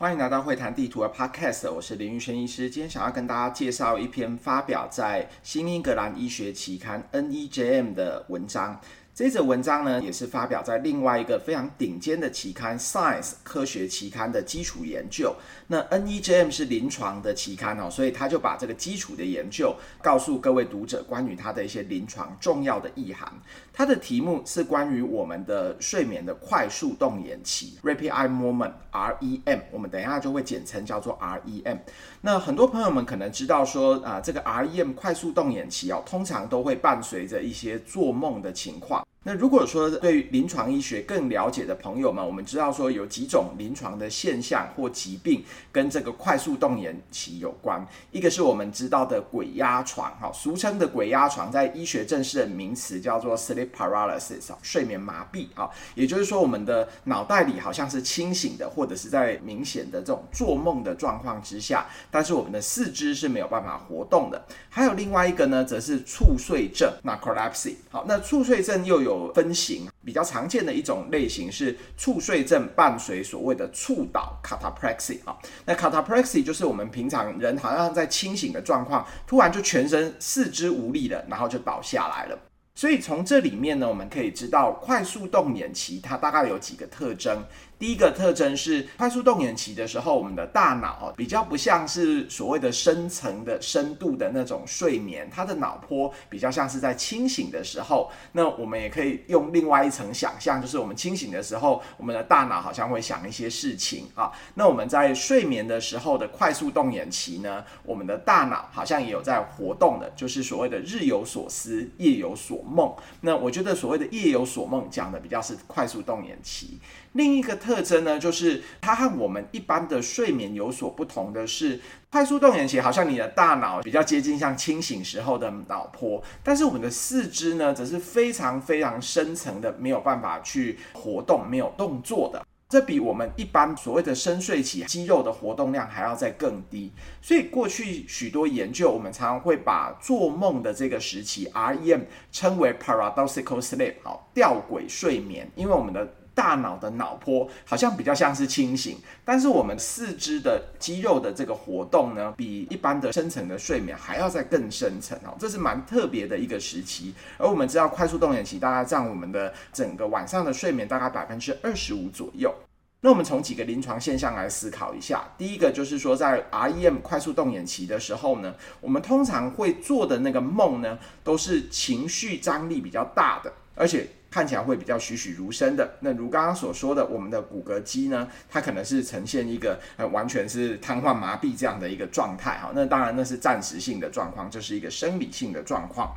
欢迎来到会谈地图的 Podcast，我是林玉轩医师。今天想要跟大家介绍一篇发表在《新英格兰医学期刊》（NEJM） 的文章。这则文章呢，也是发表在另外一个非常顶尖的期刊《Science》科学期刊的基础研究。那 NEJM 是临床的期刊哦，所以他就把这个基础的研究告诉各位读者，关于它的一些临床重要的意涵。它的题目是关于我们的睡眠的快速动眼期 （Rapid Eye Movement，REM），我们等一下就会简称叫做 REM。那很多朋友们可能知道说啊、呃，这个 REM 快速动眼期哦，通常都会伴随着一些做梦的情况。那如果说对临床医学更了解的朋友们，我们知道说有几种临床的现象或疾病跟这个快速动眼期有关。一个是我们知道的鬼压床，哈，俗称的鬼压床，在医学正式的名词叫做 sleep paralysis，睡眠麻痹，啊，也就是说我们的脑袋里好像是清醒的，或者是在明显的这种做梦的状况之下，但是我们的四肢是没有办法活动的。还有另外一个呢，则是猝睡症那 collapsey，。好，那猝睡症又有分型，比较常见的一种类型是猝睡症伴随所谓的猝倒 （cataplexy） 啊。那 cataplexy 就是我们平常人好像在清醒的状况，突然就全身四肢无力了，然后就倒下来了。所以从这里面呢，我们可以知道快速动眼期它大概有几个特征。第一个特征是快速动眼期的时候，我们的大脑比较不像是所谓的深层的深度的那种睡眠，它的脑波比较像是在清醒的时候。那我们也可以用另外一层想象，就是我们清醒的时候，我们的大脑好像会想一些事情啊。那我们在睡眠的时候的快速动眼期呢，我们的大脑好像也有在活动的，就是所谓的日有所思，夜有所梦。那我觉得所谓的夜有所梦讲的比较是快速动眼期。另一个特征呢，就是它和我们一般的睡眠有所不同的是，快速动眼期好像你的大脑比较接近像清醒时候的脑波，但是我们的四肢呢，则是非常非常深层的，没有办法去活动、没有动作的。这比我们一般所谓的深睡期肌肉的活动量还要再更低。所以过去许多研究，我们常常会把做梦的这个时期 REM 称为 paradoxical sleep，好，吊诡睡眠，因为我们的。大脑的脑波好像比较像是清醒，但是我们四肢的肌肉的这个活动呢，比一般的深层的睡眠还要再更深层哦，这是蛮特别的一个时期。而我们知道，快速动眼期大概占我们的整个晚上的睡眠大概百分之二十五左右。那我们从几个临床现象来思考一下，第一个就是说，在 REM 快速动眼期的时候呢，我们通常会做的那个梦呢，都是情绪张力比较大的，而且。看起来会比较栩栩如生的。那如刚刚所说的，我们的骨骼肌呢，它可能是呈现一个呃完全是瘫痪麻痹这样的一个状态哈。那当然那是暂时性的状况，这是一个生理性的状况。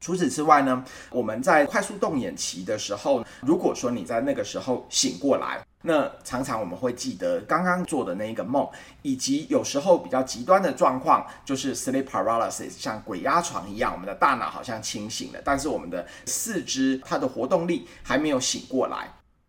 除此之外呢，我们在快速动眼期的时候，如果说你在那个时候醒过来。那常常我们会记得刚刚做的那一个梦，以及有时候比较极端的状况，就是 sleep paralysis，像鬼压床一样，我们的大脑好像清醒了，但是我们的四肢它的活动力还没有醒过来。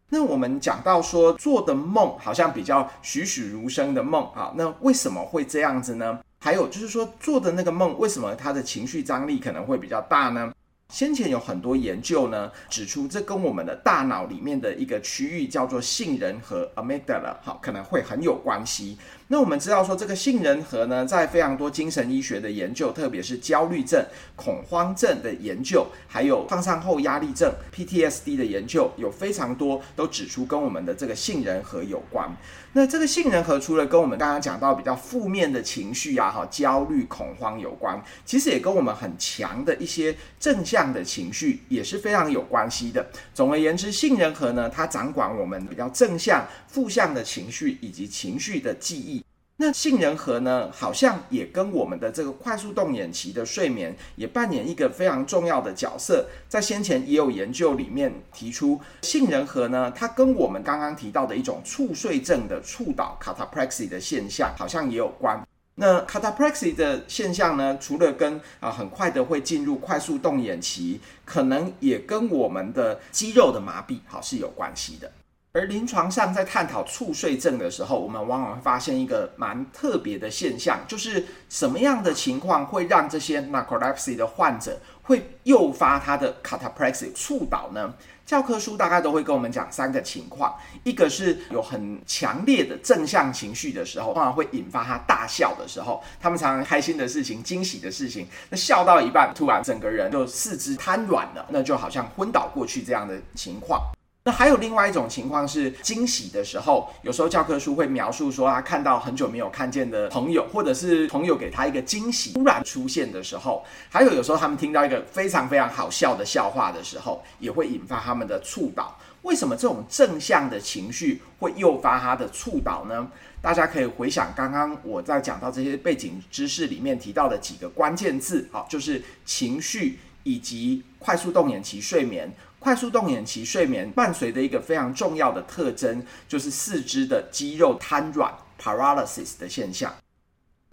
那我们讲到说做的梦好像比较栩栩如生的梦啊，那为什么会这样子呢？还有就是说做的那个梦，为什么它的情绪张力可能会比较大呢？先前有很多研究呢，指出这跟我们的大脑里面的一个区域叫做杏仁核 （amygdala） 好，可能会很有关系。那我们知道说，这个杏仁核呢，在非常多精神医学的研究，特别是焦虑症、恐慌症的研究，还有创伤后压力症 （PTSD） 的研究，有非常多都指出跟我们的这个杏仁核有关。那这个杏仁核除了跟我们刚刚讲到比较负面的情绪啊，哈，焦虑、恐慌有关，其实也跟我们很强的一些正向的情绪也是非常有关系的。总而言之，杏仁核呢，它掌管我们比较正向、负向的情绪以及情绪的记忆。那杏仁核呢，好像也跟我们的这个快速动眼期的睡眠也扮演一个非常重要的角色。在先前也有研究里面提出，杏仁核呢，它跟我们刚刚提到的一种猝睡症的猝倒 （cataplexy） 的现象好像也有关。那 cataplexy 的现象呢，除了跟啊很快的会进入快速动眼期，可能也跟我们的肌肉的麻痹好是有关系的。而临床上在探讨猝睡症的时候，我们往往会发现一个蛮特别的现象，就是什么样的情况会让这些 narcolepsy 的患者会诱发他的 cataplexy 猝倒呢？教科书大概都会跟我们讲三个情况，一个是有很强烈的正向情绪的时候，通常会引发他大笑的时候，他们常常开心的事情、惊喜的事情，那笑到一半，突然整个人就四肢瘫软了，那就好像昏倒过去这样的情况。那还有另外一种情况是惊喜的时候，有时候教科书会描述说他看到很久没有看见的朋友，或者是朋友给他一个惊喜突然出现的时候，还有有时候他们听到一个非常非常好笑的笑话的时候，也会引发他们的猝倒。为什么这种正向的情绪会诱发他的猝倒呢？大家可以回想刚刚我在讲到这些背景知识里面提到的几个关键字，好，就是情绪以及快速动眼期睡眠。快速动眼期睡眠伴随的一个非常重要的特征，就是四肢的肌肉瘫软 （paralysis） 的现象。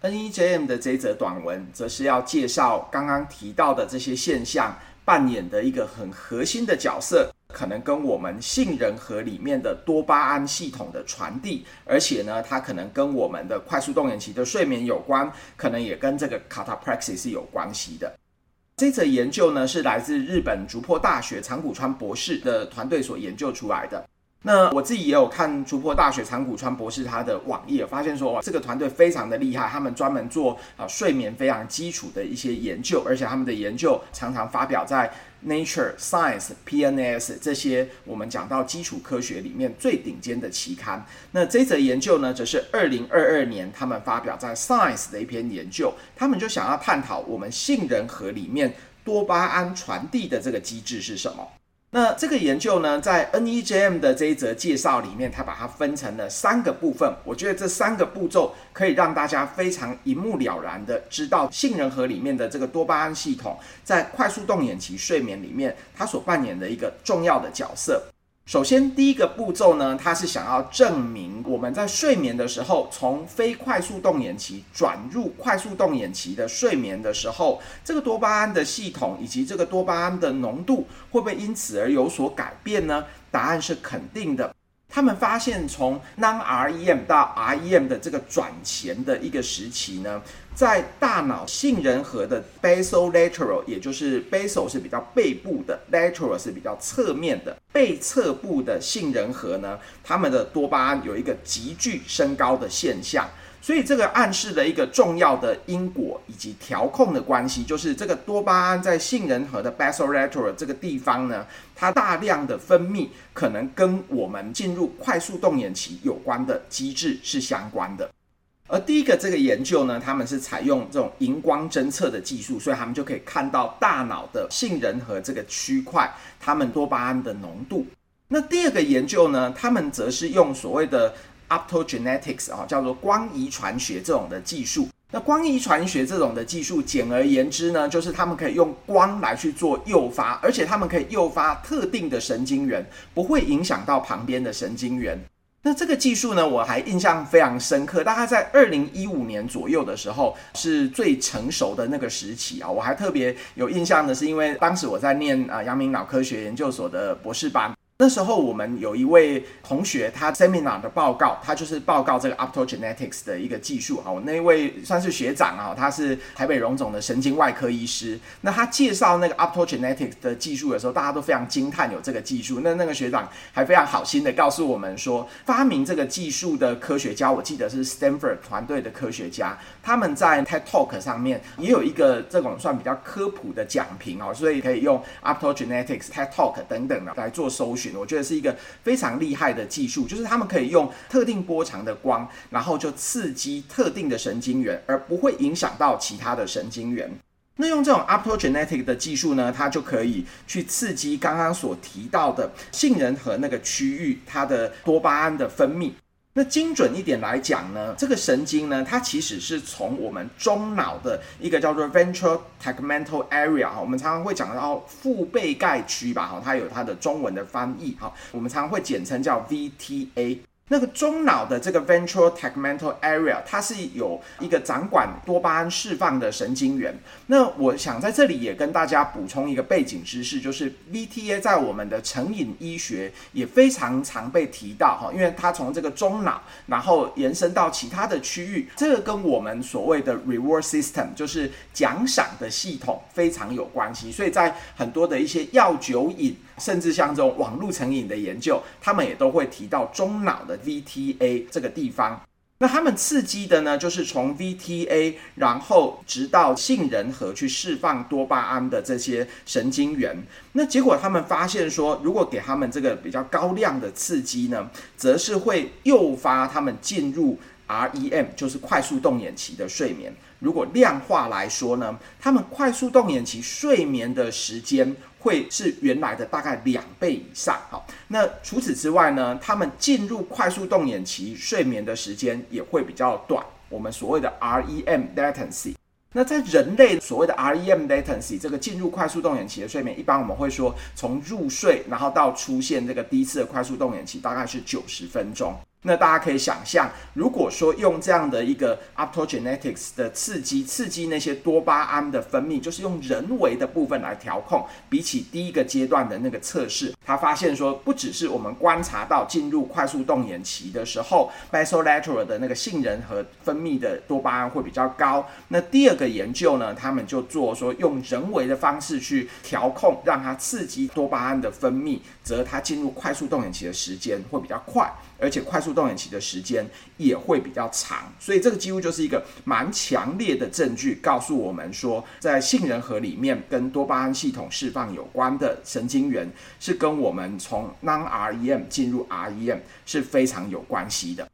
NEJM 的这则短文，则是要介绍刚刚提到的这些现象扮演的一个很核心的角色，可能跟我们杏仁核里面的多巴胺系统的传递，而且呢，它可能跟我们的快速动眼期的睡眠有关，可能也跟这个 cataplexy 是有关系的。这则研究呢，是来自日本竹破大学长谷川博士的团队所研究出来的。那我自己也有看竹坡大学长谷川博士他的网页，发现说哇，这个团队非常的厉害，他们专门做啊睡眠非常基础的一些研究，而且他们的研究常常发表在。Nature、Science、PNAS 这些我们讲到基础科学里面最顶尖的期刊。那这则研究呢，则是二零二二年他们发表在 Science 的一篇研究。他们就想要探讨我们杏仁核里面多巴胺传递的这个机制是什么。那这个研究呢，在 NEJM 的这一则介绍里面，它把它分成了三个部分。我觉得这三个步骤可以让大家非常一目了然的知道杏仁核里面的这个多巴胺系统在快速动眼期睡眠里面它所扮演的一个重要的角色。首先，第一个步骤呢，它是想要证明我们在睡眠的时候，从非快速动眼期转入快速动眼期的睡眠的时候，这个多巴胺的系统以及这个多巴胺的浓度会不会因此而有所改变呢？答案是肯定的。他们发现，从 non-REM 到 REM 的这个转前的一个时期呢，在大脑杏仁核的 basolateral，也就是 basal 是比较背部的，lateral 是比较侧面的背侧部的杏仁核呢，它们的多巴胺有一个急剧升高的现象。所以这个暗示了一个重要的因果以及调控的关系，就是这个多巴胺在杏仁核的 basolateral 这个地方呢，它大量的分泌可能跟我们进入快速动眼期有关的机制是相关的。而第一个这个研究呢，他们是采用这种荧光侦测的技术，所以他们就可以看到大脑的杏仁核这个区块，它们多巴胺的浓度。那第二个研究呢，他们则是用所谓的 Optogenetics 啊，叫做光遗传学这种的技术。那光遗传学这种的技术，简而言之呢，就是他们可以用光来去做诱发，而且他们可以诱发特定的神经元，不会影响到旁边的神经元。那这个技术呢，我还印象非常深刻，大概在二零一五年左右的时候，是最成熟的那个时期啊。我还特别有印象的是，因为当时我在念啊阳明脑科学研究所的博士班。那时候我们有一位同学，他 seminar 的报告，他就是报告这个 optogenetics 的一个技术啊。我那一位算是学长啊，他是台北荣总的神经外科医师。那他介绍那个 optogenetics 的技术的时候，大家都非常惊叹有这个技术。那那个学长还非常好心的告诉我们说，发明这个技术的科学家，我记得是 Stanford 团队的科学家，他们在 TED Talk 上面也有一个这种算比较科普的讲评哦，所以可以用 optogenetics TED Talk 等等的来做搜寻。我觉得是一个非常厉害的技术，就是他们可以用特定波长的光，然后就刺激特定的神经元，而不会影响到其他的神经元。那用这种 optogenetic 的技术呢，它就可以去刺激刚刚所提到的杏仁核那个区域，它的多巴胺的分泌。那精准一点来讲呢，这个神经呢，它其实是从我们中脑的一个叫做 ventral tegmental area 哈，我们常常会讲到腹背盖区吧哈，它有它的中文的翻译哈，我们常常会简称叫 VTA。那个中脑的这个 ventral tegmental area，它是有一个掌管多巴胺释放的神经元。那我想在这里也跟大家补充一个背景知识，就是 VTA 在我们的成瘾医学也非常常被提到哈，因为它从这个中脑，然后延伸到其他的区域，这个跟我们所谓的 reward system，就是奖赏的系统非常有关系。所以在很多的一些药酒瘾，甚至像这种网络成瘾的研究，他们也都会提到中脑的。VTA 这个地方，那他们刺激的呢，就是从 VTA，然后直到杏仁核去释放多巴胺的这些神经元。那结果他们发现说，如果给他们这个比较高量的刺激呢，则是会诱发他们进入 REM，就是快速动眼期的睡眠。如果量化来说呢，他们快速动眼期睡眠的时间会是原来的大概两倍以上。好，那除此之外呢，他们进入快速动眼期睡眠的时间也会比较短。我们所谓的 REM latency。那在人类所谓的 REM latency 这个进入快速动眼期的睡眠，一般我们会说从入睡然后到出现这个第一次的快速动眼期，大概是九十分钟。那大家可以想象，如果说用这样的一个 optogenetics 的刺激，刺激那些多巴胺的分泌，就是用人为的部分来调控。比起第一个阶段的那个测试，他发现说，不只是我们观察到进入快速动眼期的时候，basolateral 的那个杏仁核分泌的多巴胺会比较高。那第二个研究呢，他们就做说用人为的方式去调控，让它刺激多巴胺的分泌，则它进入快速动眼期的时间会比较快。而且快速动眼期的时间也会比较长，所以这个几乎就是一个蛮强烈的证据，告诉我们说，在杏仁核里面跟多巴胺系统释放有关的神经元，是跟我们从 non-REM 进入 REM 是非常有关系的。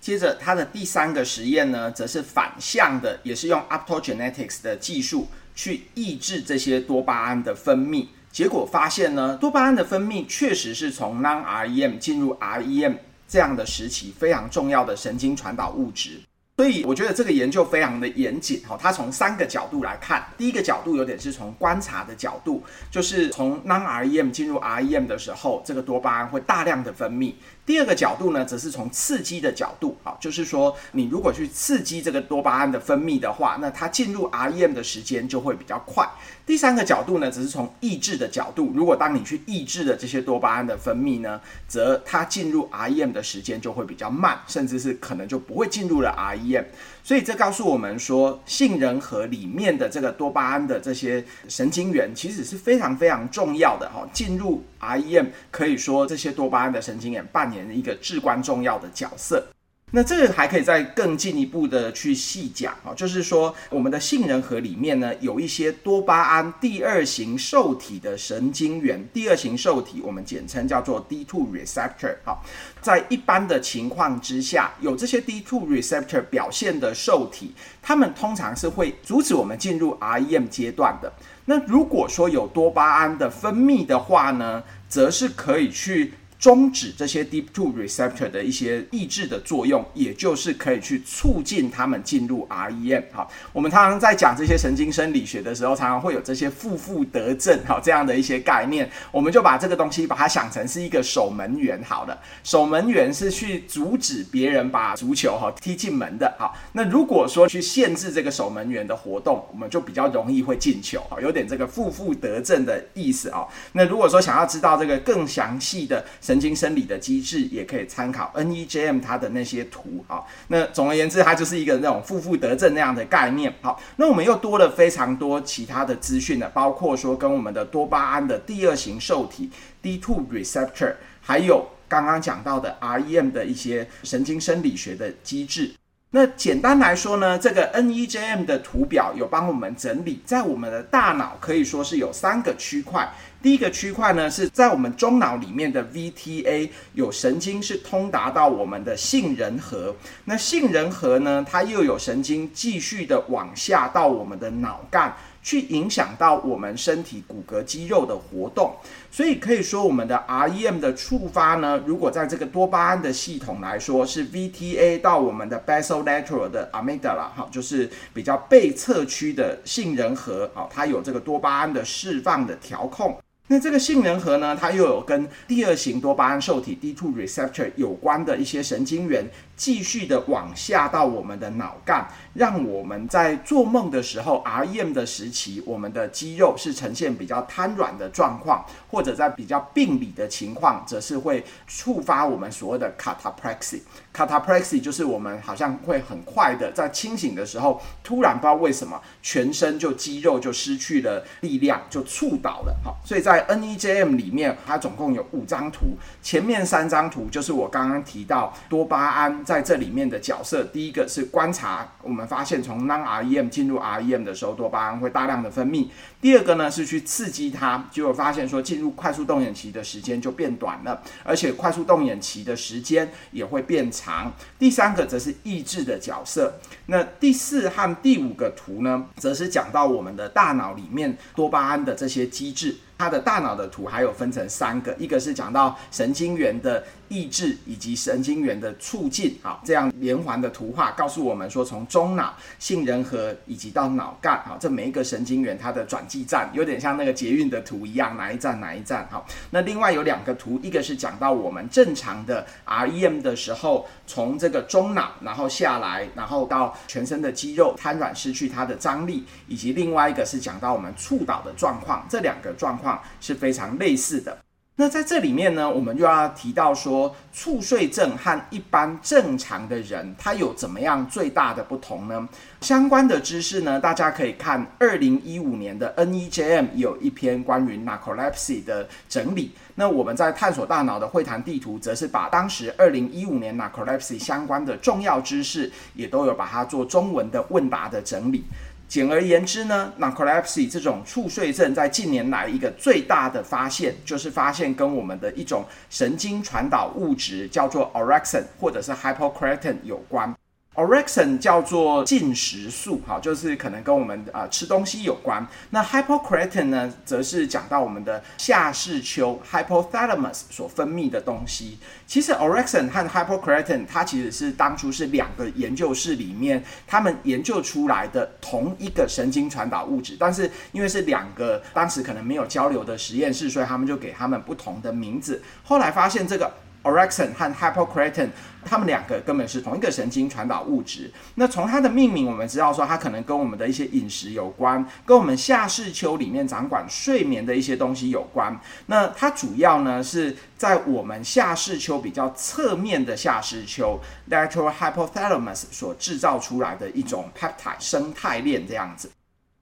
接着，它的第三个实验呢，则是反向的，也是用 optogenetics 的技术去抑制这些多巴胺的分泌。结果发现呢，多巴胺的分泌确实是从 non-REM 进入 REM 这样的时期非常重要的神经传导物质。所以我觉得这个研究非常的严谨哈，它从三个角度来看。第一个角度有点是从观察的角度，就是从 non-REM 进入 REM 的时候，这个多巴胺会大量的分泌。第二个角度呢，则是从刺激的角度啊，就是说你如果去刺激这个多巴胺的分泌的话，那它进入 REM 的时间就会比较快。第三个角度呢，则是从抑制的角度，如果当你去抑制的这些多巴胺的分泌呢，则它进入 REM 的时间就会比较慢，甚至是可能就不会进入了 REM。所以这告诉我们说，杏仁核里面的这个多巴胺的这些神经元其实是非常非常重要的哈。进入 REM 可以说这些多巴胺的神经元扮演一个至关重要的角色。那这个还可以再更进一步的去细讲啊，就是说我们的杏仁核里面呢，有一些多巴胺第二型受体的神经元，第二型受体我们简称叫做 D2 receptor。好，在一般的情况之下，有这些 D2 receptor 表现的受体，它们通常是会阻止我们进入 REM 阶段的。那如果说有多巴胺的分泌的话呢，则是可以去。终止这些 deep to receptor 的一些抑制的作用，也就是可以去促进他们进入 REM。好，我们常常在讲这些神经生理学的时候，常常会有这些负负得正，好，这样的一些概念，我们就把这个东西把它想成是一个守门员。好了，守门员是去阻止别人把足球哈踢进门的。好，那如果说去限制这个守门员的活动，我们就比较容易会进球。好，有点这个负负得正的意思啊。那如果说想要知道这个更详细的神经生理的机制也可以参考 NEJM 它的那些图啊。那总而言之，它就是一个那种负负得正那样的概念。好，那我们又多了非常多其他的资讯呢，包括说跟我们的多巴胺的第二型受体 D2 receptor，还有刚刚讲到的 REM 的一些神经生理学的机制。那简单来说呢，这个 NEJM 的图表有帮我们整理，在我们的大脑可以说是有三个区块。第一个区块呢，是在我们中脑里面的 VTA 有神经是通达到我们的杏仁核，那杏仁核呢，它又有神经继续的往下到我们的脑干，去影响到我们身体骨骼肌肉的活动。所以可以说，我们的 REM 的触发呢，如果在这个多巴胺的系统来说，是 VTA 到我们的 basolateral 的 amygdala，好，就是比较背侧区的杏仁核，啊，它有这个多巴胺的释放的调控。那这个杏仁核呢，它又有跟第二型多巴胺受体 D2 receptor 有关的一些神经元，继续的往下到我们的脑干，让我们在做梦的时候，REM 的时期，我们的肌肉是呈现比较瘫软的状况，或者在比较病理的情况，则是会触发我们所谓的 cataplexy。cataplexy 就是我们好像会很快的在清醒的时候，突然不知道为什么全身就肌肉就失去了力量，就猝倒了。好，所以在在 NEJM 里面，它总共有五张图，前面三张图就是我刚刚提到多巴胺在这里面的角色。第一个是观察，我们发现从 non-REM 进入 REM 的时候，多巴胺会大量的分泌。第二个呢是去刺激它，结果发现说进入快速动眼期的时间就变短了，而且快速动眼期的时间也会变长。第三个则是抑制的角色。那第四和第五个图呢，则是讲到我们的大脑里面多巴胺的这些机制。它的大脑的图还有分成三个，一个是讲到神经元的抑制以及神经元的促进，好，这样连环的图画告诉我们说，从中脑、杏仁核以及到脑干，好，这每一个神经元它的转继站有点像那个捷运的图一样，哪一站哪一站，好，那另外有两个图，一个是讲到我们正常的 REM 的时候，从这个中脑然后下来，然后到全身的肌肉瘫软失去它的张力，以及另外一个是讲到我们触倒的状况，这两个状况。是非常类似的。那在这里面呢，我们就要提到说，猝睡症和一般正常的人，他有怎么样最大的不同呢？相关的知识呢，大家可以看二零一五年的 NEJM 有一篇关于 narcolepsy 的整理。那我们在探索大脑的会谈地图，则是把当时二零一五年 narcolepsy 相关的重要知识，也都有把它做中文的问答的整理。简而言之呢，narcolepsy 这种猝睡症在近年来一个最大的发现，就是发现跟我们的一种神经传导物质叫做 orexin 或者是 hypocretin 有关。Orexin 叫做进食素，好，就是可能跟我们啊、呃、吃东西有关。那 hypocretin 呢，则是讲到我们的下视丘 hypothalamus 所分泌的东西。其实 Orexin 和 hypocretin 它其实是当初是两个研究室里面他们研究出来的同一个神经传导物质，但是因为是两个当时可能没有交流的实验室，所以他们就给他们不同的名字。后来发现这个。Orexin 和 hypocretin，它们两个根本是同一个神经传导物质。那从它的命名，我们知道说它可能跟我们的一些饮食有关，跟我们下视丘里面掌管睡眠的一些东西有关。那它主要呢是在我们下视丘比较侧面的下视丘 lateral hypothalamus 所制造出来的一种 peptide 生态链这样子。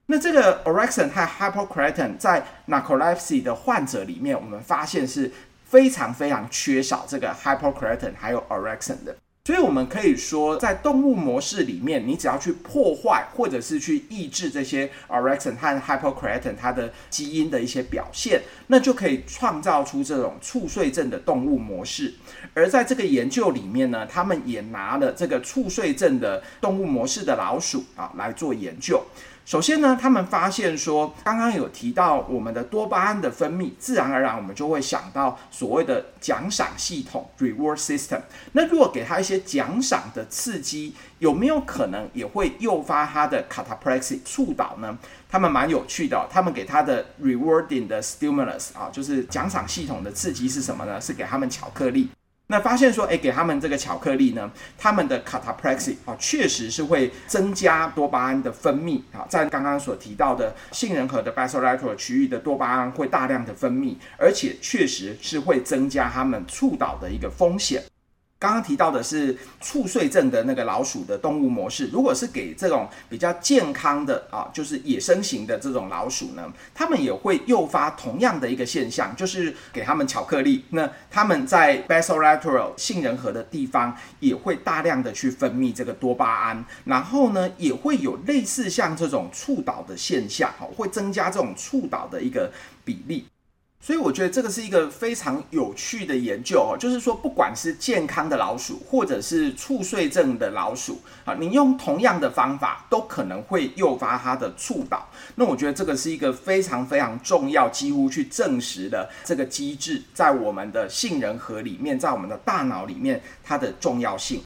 那这个 Orexin 和 hypocretin 在 narcolepsy 的患者里面，我们发现是。非常非常缺少这个 hypocretin 还有 orexin 的，所以我们可以说，在动物模式里面，你只要去破坏或者是去抑制这些 orexin 和 hypocretin 它的基因的一些表现，那就可以创造出这种猝睡症的动物模式。而在这个研究里面呢，他们也拿了这个猝睡症的动物模式的老鼠啊来做研究。首先呢，他们发现说，刚刚有提到我们的多巴胺的分泌，自然而然我们就会想到所谓的奖赏系统 （reward system）。那如果给他一些奖赏的刺激，有没有可能也会诱发他的 cataplexy 猝倒呢？他们蛮有趣的，他们给他的 rewarding 的 stimulus 啊，就是奖赏系统的刺激是什么呢？是给他们巧克力。那发现说，哎，给他们这个巧克力呢，他们的 cataplexy 啊，确实是会增加多巴胺的分泌啊，在刚刚所提到的杏仁核的 basolateral 区域的多巴胺会大量的分泌，而且确实是会增加他们猝倒的一个风险。刚刚提到的是猝睡症的那个老鼠的动物模式，如果是给这种比较健康的啊，就是野生型的这种老鼠呢，它们也会诱发同样的一个现象，就是给它们巧克力，那它们在 basolateral 杏仁核的地方也会大量的去分泌这个多巴胺，然后呢，也会有类似像这种猝倒的现象，哈，会增加这种猝倒的一个比例。所以我觉得这个是一个非常有趣的研究哦，就是说，不管是健康的老鼠，或者是猝睡症的老鼠啊，你用同样的方法，都可能会诱发它的猝倒。那我觉得这个是一个非常非常重要，几乎去证实的这个机制，在我们的杏仁核里面，在我们的大脑里面，它的重要性。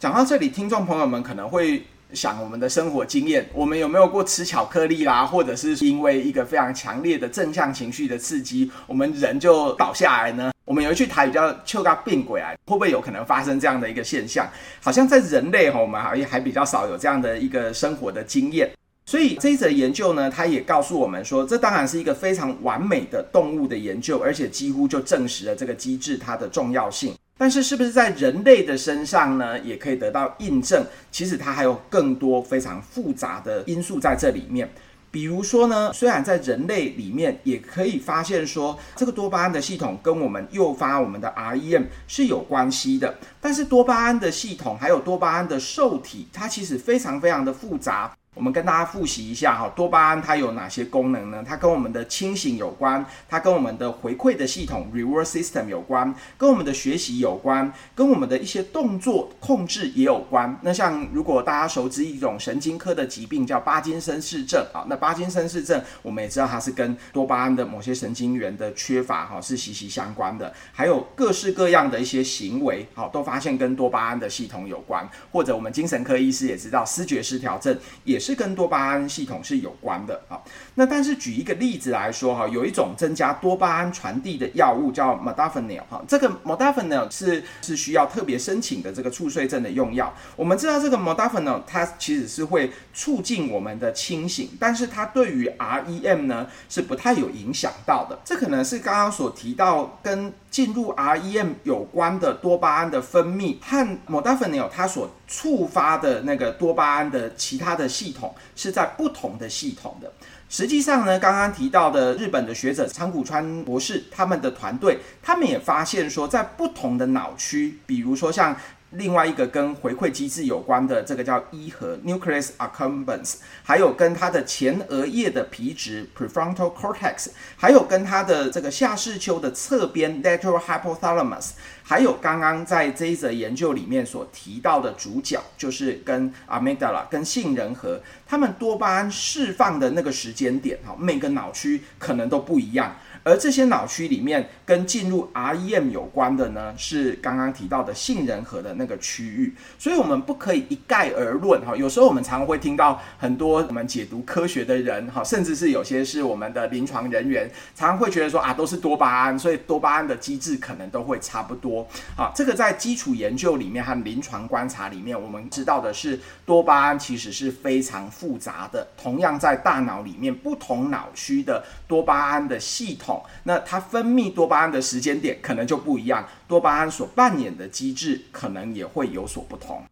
讲到这里，听众朋友们可能会想我们的生活经验，我们有没有过吃巧克力啦，或者是因为一个非常强烈的正向情绪的刺激，我们人就倒下来呢？我们有一句台语叫“秋嘎变鬼啊”，会不会有可能发生这样的一个现象？好像在人类哈，我们好像还比较少有这样的一个生活的经验。所以这一则研究呢，它也告诉我们说，这当然是一个非常完美的动物的研究，而且几乎就证实了这个机制它的重要性。但是，是不是在人类的身上呢，也可以得到印证？其实它还有更多非常复杂的因素在这里面。比如说呢，虽然在人类里面也可以发现说，这个多巴胺的系统跟我们诱发我们的 REM 是有关系的，但是多巴胺的系统还有多巴胺的受体，它其实非常非常的复杂。我们跟大家复习一下哈，多巴胺它有哪些功能呢？它跟我们的清醒有关，它跟我们的回馈的系统 reward system 有关，跟我们的学习有关，跟我们的一些动作控制也有关。那像如果大家熟知一种神经科的疾病叫巴金森氏症啊，那巴金森氏症我们也知道它是跟多巴胺的某些神经元的缺乏哈是息息相关的。还有各式各样的一些行为，好都发现跟多巴胺的系统有关。或者我们精神科医师也知道思觉失调症也是。是跟多巴胺系统是有关的啊。那但是举一个例子来说哈，有一种增加多巴胺传递的药物叫 modafinil 哈，这个 modafinil 是是需要特别申请的这个促睡症的用药。我们知道这个 modafinil 它其实是会促进我们的清醒，但是它对于 REM 呢是不太有影响到的。这可能是刚刚所提到跟进入 REM 有关的多巴胺的分泌和 modafinil 它所触发的那个多巴胺的其他的系统是在不同的系统的。实际上呢，刚刚提到的日本的学者长谷川博士，他们的团队，他们也发现说，在不同的脑区，比如说像。另外一个跟回馈机制有关的，这个叫一核 （nucleus accumbens），还有跟它的前额叶的皮质 （prefrontal cortex），还有跟它的这个下视丘的侧边 （lateral hypothalamus），还有刚刚在这一则研究里面所提到的主角，就是跟 amygdala 跟杏仁核，他们多巴胺释放的那个时间点，哈，每个脑区可能都不一样。而这些脑区里面跟进入 REM 有关的呢，是刚刚提到的杏仁核的那个区域，所以我们不可以一概而论哈。有时候我们常会听到很多我们解读科学的人哈，甚至是有些是我们的临床人员，常常会觉得说啊，都是多巴胺，所以多巴胺的机制可能都会差不多。好，这个在基础研究里面和临床观察里面，我们知道的是多巴胺其实是非常复杂的，同样在大脑里面不同脑区的多巴胺的系统。那它分泌多巴胺的时间点可能就不一样，多巴胺所扮演的机制可能也会有所不同。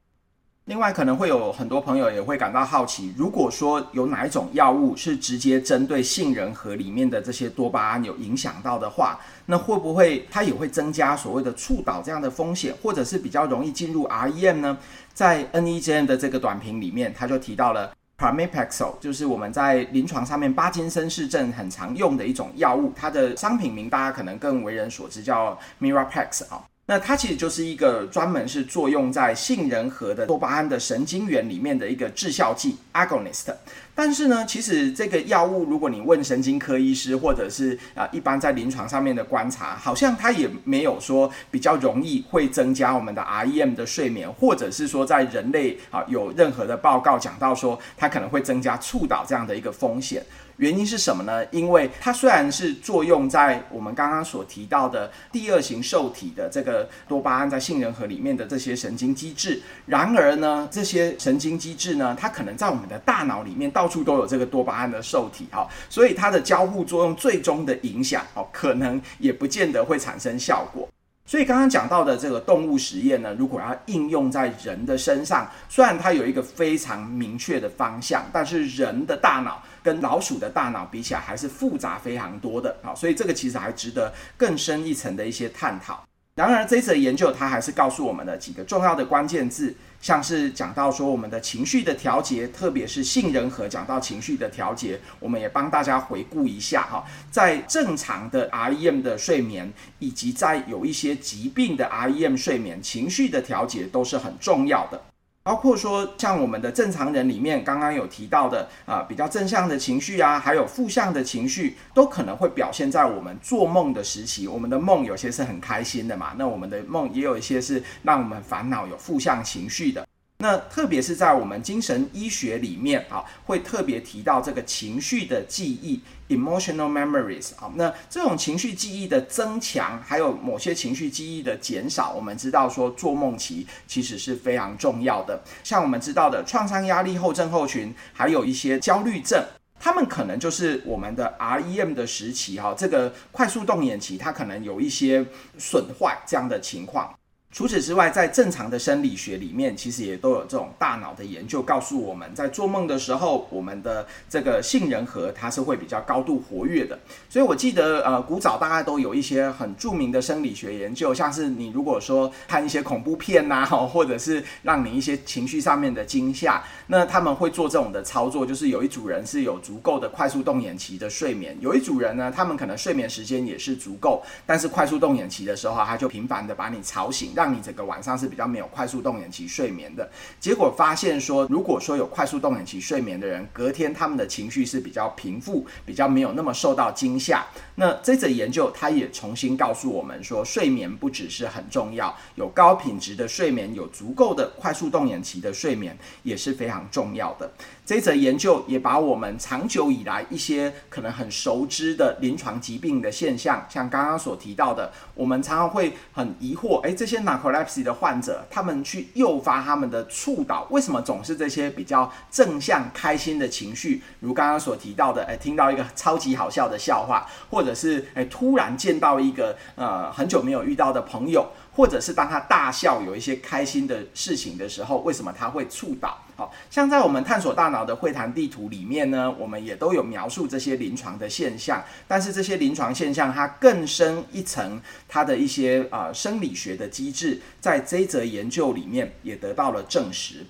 另外，可能会有很多朋友也会感到好奇，如果说有哪一种药物是直接针对杏仁核里面的这些多巴胺有影响到的话，那会不会它也会增加所谓的触导这样的风险，或者是比较容易进入 REM 呢？在 NEJM 的这个短评里面，他就提到了。Pramipexol 就是我们在临床上面巴金森氏症很常用的一种药物，它的商品名大家可能更为人所知，叫 Mirapex 啊。那它其实就是一个专门是作用在杏仁核的多巴胺的神经元里面的一个致效剂 agonist。但是呢，其实这个药物，如果你问神经科医师，或者是啊一般在临床上面的观察，好像它也没有说比较容易会增加我们的 REM 的睡眠，或者是说在人类啊有任何的报告讲到说它可能会增加触导这样的一个风险。原因是什么呢？因为它虽然是作用在我们刚刚所提到的第二型受体的这个多巴胺在杏仁核里面的这些神经机制，然而呢，这些神经机制呢，它可能在我们的大脑里面到处都有这个多巴胺的受体，哈，所以它的交互作用最终的影响，哦，可能也不见得会产生效果。所以刚刚讲到的这个动物实验呢，如果要应用在人的身上，虽然它有一个非常明确的方向，但是人的大脑跟老鼠的大脑比起来还是复杂非常多的啊，所以这个其实还值得更深一层的一些探讨。然而，这次的研究它还是告诉我们的几个重要的关键字，像是讲到说我们的情绪的调节，特别是杏仁核讲到情绪的调节，我们也帮大家回顾一下哈，在正常的 REM 的睡眠，以及在有一些疾病的 REM 睡眠，情绪的调节都是很重要的。包括说，像我们的正常人里面，刚刚有提到的啊、呃，比较正向的情绪啊，还有负向的情绪，都可能会表现在我们做梦的时期。我们的梦有些是很开心的嘛，那我们的梦也有一些是让我们烦恼、有负向情绪的。那特别是在我们精神医学里面啊，会特别提到这个情绪的记忆 （emotional memories） 啊。那这种情绪记忆的增强，还有某些情绪记忆的减少，我们知道说做梦期其实是非常重要的。像我们知道的创伤压力后症候群，还有一些焦虑症。他们可能就是我们的 REM 的时期哈，这个快速动眼期它可能有一些损坏这样的情况。除此之外，在正常的生理学里面，其实也都有这种大脑的研究，告诉我们在做梦的时候，我们的这个杏仁核它是会比较高度活跃的。所以我记得，呃，古早大概都有一些很著名的生理学研究，像是你如果说看一些恐怖片呐，或者是让你一些情绪上面的惊吓，那他们会做这种的操作，就是有一组人是有足够的快速动眼期的睡眠，有一组人呢，他们可能睡眠时间也是足够，但是快速动眼期的时候，他就频繁的把你吵醒，让让你整个晚上是比较没有快速动眼期睡眠的。结果发现说，如果说有快速动眼期睡眠的人，隔天他们的情绪是比较平复，比较没有那么受到惊吓。那这则研究它也重新告诉我们说，睡眠不只是很重要，有高品质的睡眠，有足够的快速动眼期的睡眠也是非常重要的。这则研究也把我们长久以来一些可能很熟知的临床疾病的现象，像刚刚所提到的，我们常常会很疑惑，诶，这些 narcolepsy 的患者，他们去诱发他们的触导，为什么总是这些比较正向、开心的情绪？如刚刚所提到的，诶，听到一个超级好笑的笑话，或或者是诶，突然见到一个呃很久没有遇到的朋友。或者是当他大笑，有一些开心的事情的时候，为什么他会触倒？好像在我们探索大脑的会谈地图里面呢，我们也都有描述这些临床的现象。但是这些临床现象它更深一层，它的一些、呃、生理学的机制，在这一则研究里面也得到了证实。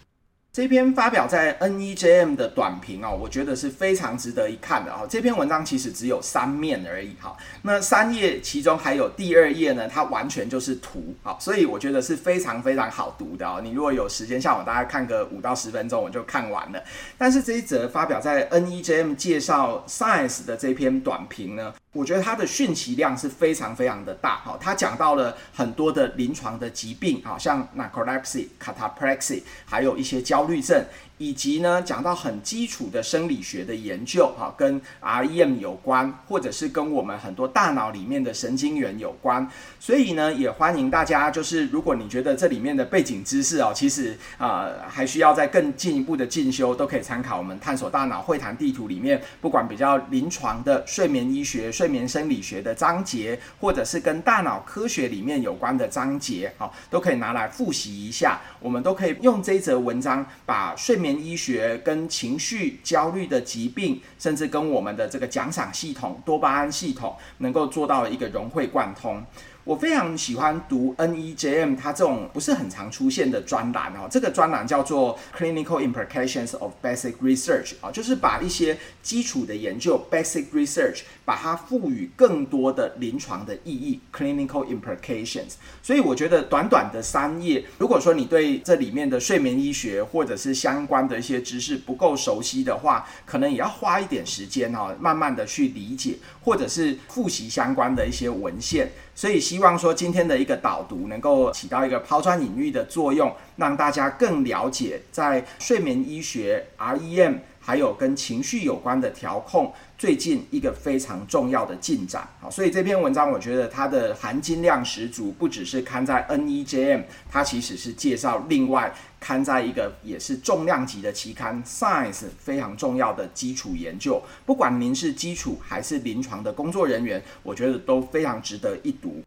这篇发表在 NEJM 的短评哦，我觉得是非常值得一看的哦。这篇文章其实只有三面而已哈，那三页其中还有第二页呢，它完全就是图，好，所以我觉得是非常非常好读的哦。你如果有时间，下午大概看个五到十分钟，我就看完了。但是这一则发表在 NEJM 介绍 Science 的这篇短评呢，我觉得它的讯息量是非常非常的大哈。他讲到了很多的临床的疾病，好像 Narcolepsy、Cataplexy，还有一些焦。虑症，以及呢，讲到很基础的生理学的研究，哈，跟 REM 有关，或者是跟我们很多大脑里面的神经元有关。所以呢，也欢迎大家，就是如果你觉得这里面的背景知识哦，其实啊、呃，还需要再更进一步的进修，都可以参考我们探索大脑会谈地图里面，不管比较临床的睡眠医学、睡睡眠生理学的章节，或者是跟大脑科学里面有关的章节，好，都可以拿来复习一下。我们都可以用这则文章。把睡眠医学跟情绪焦虑的疾病，甚至跟我们的这个奖赏系统、多巴胺系统，能够做到一个融会贯通。我非常喜欢读 NEJM 它这种不是很常出现的专栏哦，这个专栏叫做 Clinical Implications of Basic Research 啊，就是把一些基础的研究 Basic Research 把它赋予更多的临床的意义 Clinical Implications。所以我觉得短短的三页，如果说你对这里面的睡眠医学或者是相关的一些知识不够熟悉的话，可能也要花一点时间哦，慢慢的去理解，或者是复习相关的一些文献。所以希望说今天的一个导读能够起到一个抛砖引玉的作用，让大家更了解在睡眠医学 REM 还有跟情绪有关的调控，最近一个非常重要的进展。好，所以这篇文章我觉得它的含金量十足，不只是刊在 NEJM，它其实是介绍另外刊在一个也是重量级的期刊 Science 非常重要的基础研究。不管您是基础还是临床的工作人员，我觉得都非常值得一读。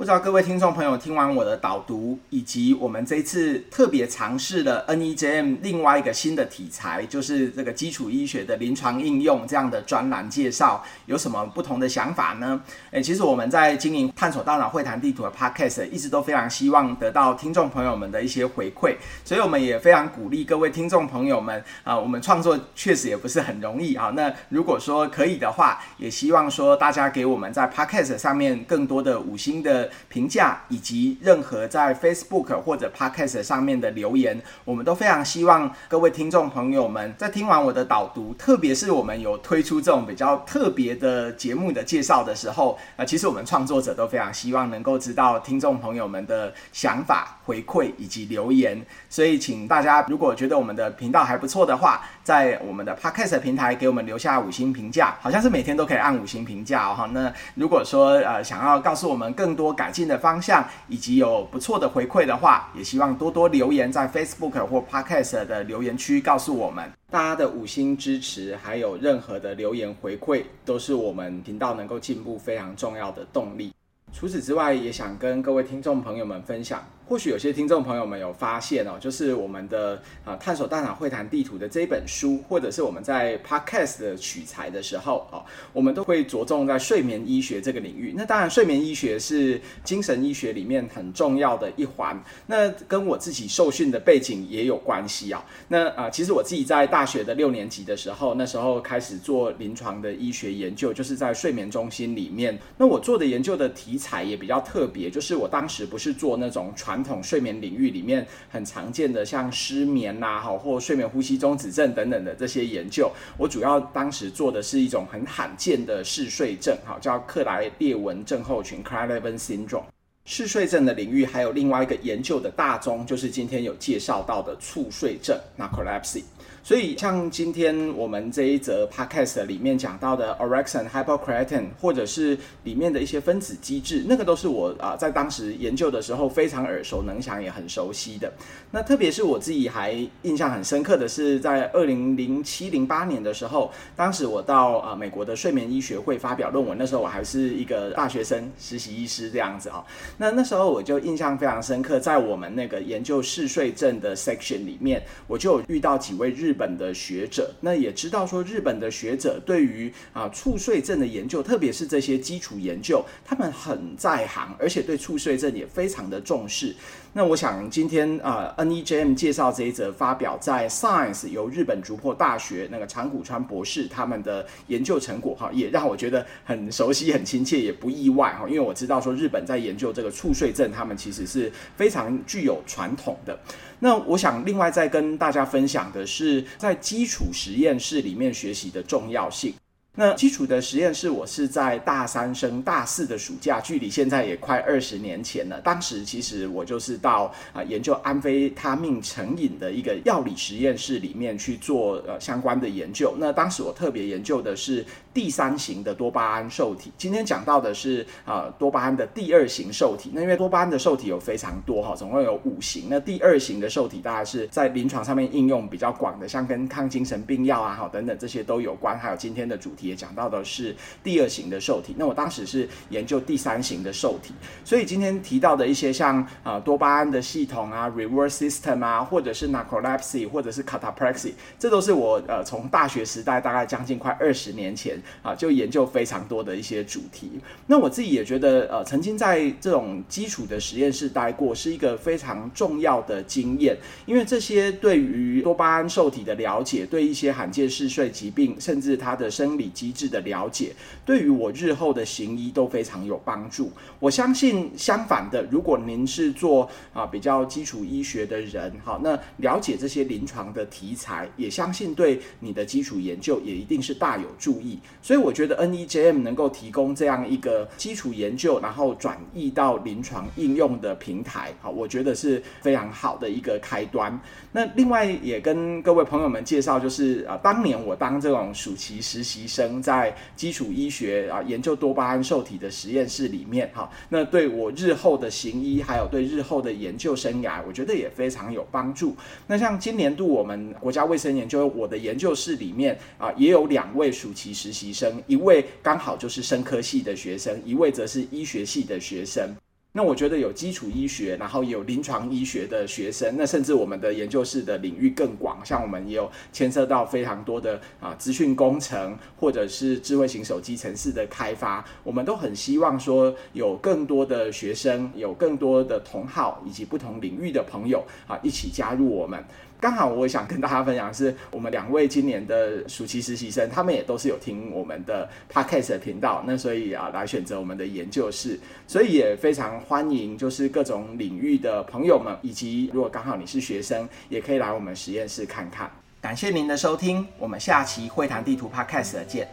不知道各位听众朋友听完我的导读，以及我们这次特别尝试了 NEJM 另外一个新的题材，就是这个基础医学的临床应用这样的专栏介绍，有什么不同的想法呢？诶，其实我们在经营探索大脑会谈地图的 Podcast 一直都非常希望得到听众朋友们的一些回馈，所以我们也非常鼓励各位听众朋友们啊，我们创作确实也不是很容易啊。那如果说可以的话，也希望说大家给我们在 Podcast 上面更多的五星的。评价，以及任何在 Facebook 或者 Podcast 上面的留言，我们都非常希望各位听众朋友们在听完我的导读，特别是我们有推出这种比较特别的节目的介绍的时候，啊，其实我们创作者都非常希望能够知道听众朋友们的想法、回馈以及留言，所以请大家如果觉得我们的频道还不错的话，在我们的 Podcast 平台给我们留下五星评价，好像是每天都可以按五星评价哦。那如果说呃想要告诉我们更多改进的方向，以及有不错的回馈的话，也希望多多留言在 Facebook 或 Podcast 的留言区告诉我们。大家的五星支持，还有任何的留言回馈，都是我们频道能够进步非常重要的动力。除此之外，也想跟各位听众朋友们分享。或许有些听众朋友们有发现哦，就是我们的啊探索大脑会谈地图的这一本书，或者是我们在 Podcast 的取材的时候啊，我们都会着重在睡眠医学这个领域。那当然，睡眠医学是精神医学里面很重要的一环。那跟我自己受训的背景也有关系啊。那啊，其实我自己在大学的六年级的时候，那时候开始做临床的医学研究，就是在睡眠中心里面。那我做的研究的题材也比较特别，就是我当时不是做那种传传统睡眠领域里面很常见的，像失眠呐，哈，或睡眠呼吸中止症等等的这些研究，我主要当时做的是一种很罕见的嗜睡症，哈，叫克莱列文症候群 （Cry-Levin Syndrome）。嗜睡症的领域还有另外一个研究的大宗，就是今天有介绍到的猝睡症 （Narcolepsy）。所以，像今天我们这一则 podcast 里面讲到的 orexin、hypocretin 或者是里面的一些分子机制，那个都是我啊、在当时研究的时候非常耳熟能详，也很熟悉的。那特别是我自己还印象很深刻的是，在二零零七零八年的时候，当时我到啊、呃、美国的睡眠医学会发表论文，那时候我还是一个大学生实习医师这样子啊、哦。那那时候我就印象非常深刻，在我们那个研究嗜睡症的 section 里面，我就有遇到几位日。日本的学者，那也知道说，日本的学者对于啊促睡症的研究，特别是这些基础研究，他们很在行，而且对促睡症也非常的重视。那我想今天啊，NEJM 介绍这一则发表在 Science 由日本竹破大学那个长谷川博士他们的研究成果哈，也让我觉得很熟悉、很亲切，也不意外哈，因为我知道说日本在研究这个猝睡症，他们其实是非常具有传统的。那我想另外再跟大家分享的是，在基础实验室里面学习的重要性。那基础的实验室，我是在大三升大四的暑假，距离现在也快二十年前了。当时其实我就是到啊研究安非他命成瘾的一个药理实验室里面去做呃相关的研究。那当时我特别研究的是第三型的多巴胺受体。今天讲到的是啊多巴胺的第二型受体。那因为多巴胺的受体有非常多哈，总共有五型。那第二型的受体大概是在临床上面应用比较广的，像跟抗精神病药啊哈等等这些都有关。还有今天的主题。也讲到的是第二型的受体，那我当时是研究第三型的受体，所以今天提到的一些像、呃、多巴胺的系统啊，reverse system 啊，或者是 narcolepsy，或者是 cataplexy，这都是我呃从大学时代大概将近快二十年前啊就研究非常多的一些主题。那我自己也觉得呃曾经在这种基础的实验室待过，是一个非常重要的经验，因为这些对于多巴胺受体的了解，对一些罕见嗜睡疾病，甚至它的生理。机制的了解，对于我日后的行医都非常有帮助。我相信相反的，如果您是做啊比较基础医学的人，好，那了解这些临床的题材，也相信对你的基础研究也一定是大有助益。所以我觉得 NEJM 能够提供这样一个基础研究，然后转移到临床应用的平台，好，我觉得是非常好的一个开端。那另外也跟各位朋友们介绍，就是啊，当年我当这种暑期实习生。在基础医学啊研究多巴胺受体的实验室里面哈，那对我日后的行医还有对日后的研究生涯，我觉得也非常有帮助。那像今年度我们国家卫生研究我的研究室里面啊，也有两位暑期实习生，一位刚好就是生科系的学生，一位则是医学系的学生。那我觉得有基础医学，然后也有临床医学的学生，那甚至我们的研究室的领域更广，像我们也有牵涉到非常多的啊资讯工程，或者是智慧型手机城市的开发，我们都很希望说有更多的学生，有更多的同好以及不同领域的朋友啊一起加入我们。刚好我想跟大家分享的是，我们两位今年的暑期实习生，他们也都是有听我们的 Podcast 的频道，那所以啊来选择我们的研究室，所以也非常欢迎，就是各种领域的朋友们，以及如果刚好你是学生，也可以来我们实验室看看。感谢您的收听，我们下期会谈地图 Podcast 见。